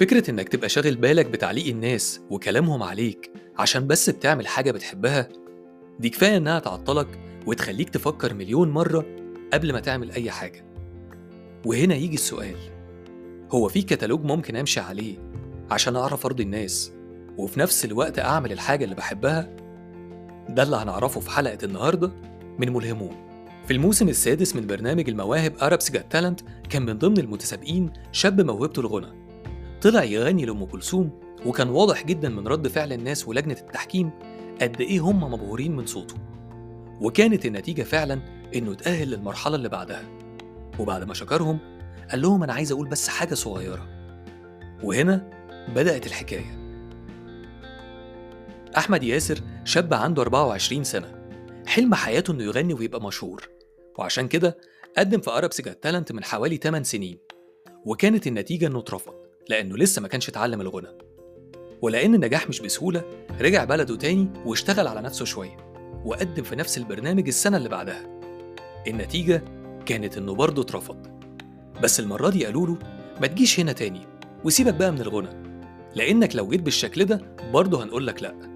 فكرة إنك تبقى شاغل بالك بتعليق الناس وكلامهم عليك عشان بس بتعمل حاجة بتحبها دي كفاية إنها تعطلك وتخليك تفكر مليون مرة قبل ما تعمل أي حاجة. وهنا يجي السؤال هو في كتالوج ممكن أمشي عليه عشان أعرف أرضي الناس وفي نفس الوقت أعمل الحاجة اللي بحبها؟ ده اللي هنعرفه في حلقة النهاردة من ملهمون. في الموسم السادس من برنامج المواهب أرابس جات تالنت كان من ضمن المتسابقين شاب موهبته الغنى. طلع يغني لأم كلثوم وكان واضح جدا من رد فعل الناس ولجنة التحكيم قد إيه هم مبهورين من صوته. وكانت النتيجة فعلا إنه اتأهل للمرحلة اللي بعدها. وبعد ما شكرهم قال لهم أنا عايز أقول بس حاجة صغيرة. وهنا بدأت الحكاية. أحمد ياسر شاب عنده 24 سنة. حلم حياته إنه يغني ويبقى مشهور. وعشان كده قدم في أرب سجات تالنت من حوالي 8 سنين. وكانت النتيجة إنه اترفض. لأنه لسه ما كانش اتعلم الغنى. ولأن النجاح مش بسهولة رجع بلده تاني واشتغل على نفسه شوية وقدم في نفس البرنامج السنة اللي بعدها. النتيجة كانت إنه برضه اترفض. بس المرة دي قالوا له ما تجيش هنا تاني وسيبك بقى من الغنى لأنك لو جيت بالشكل ده برضه هنقول لك لأ.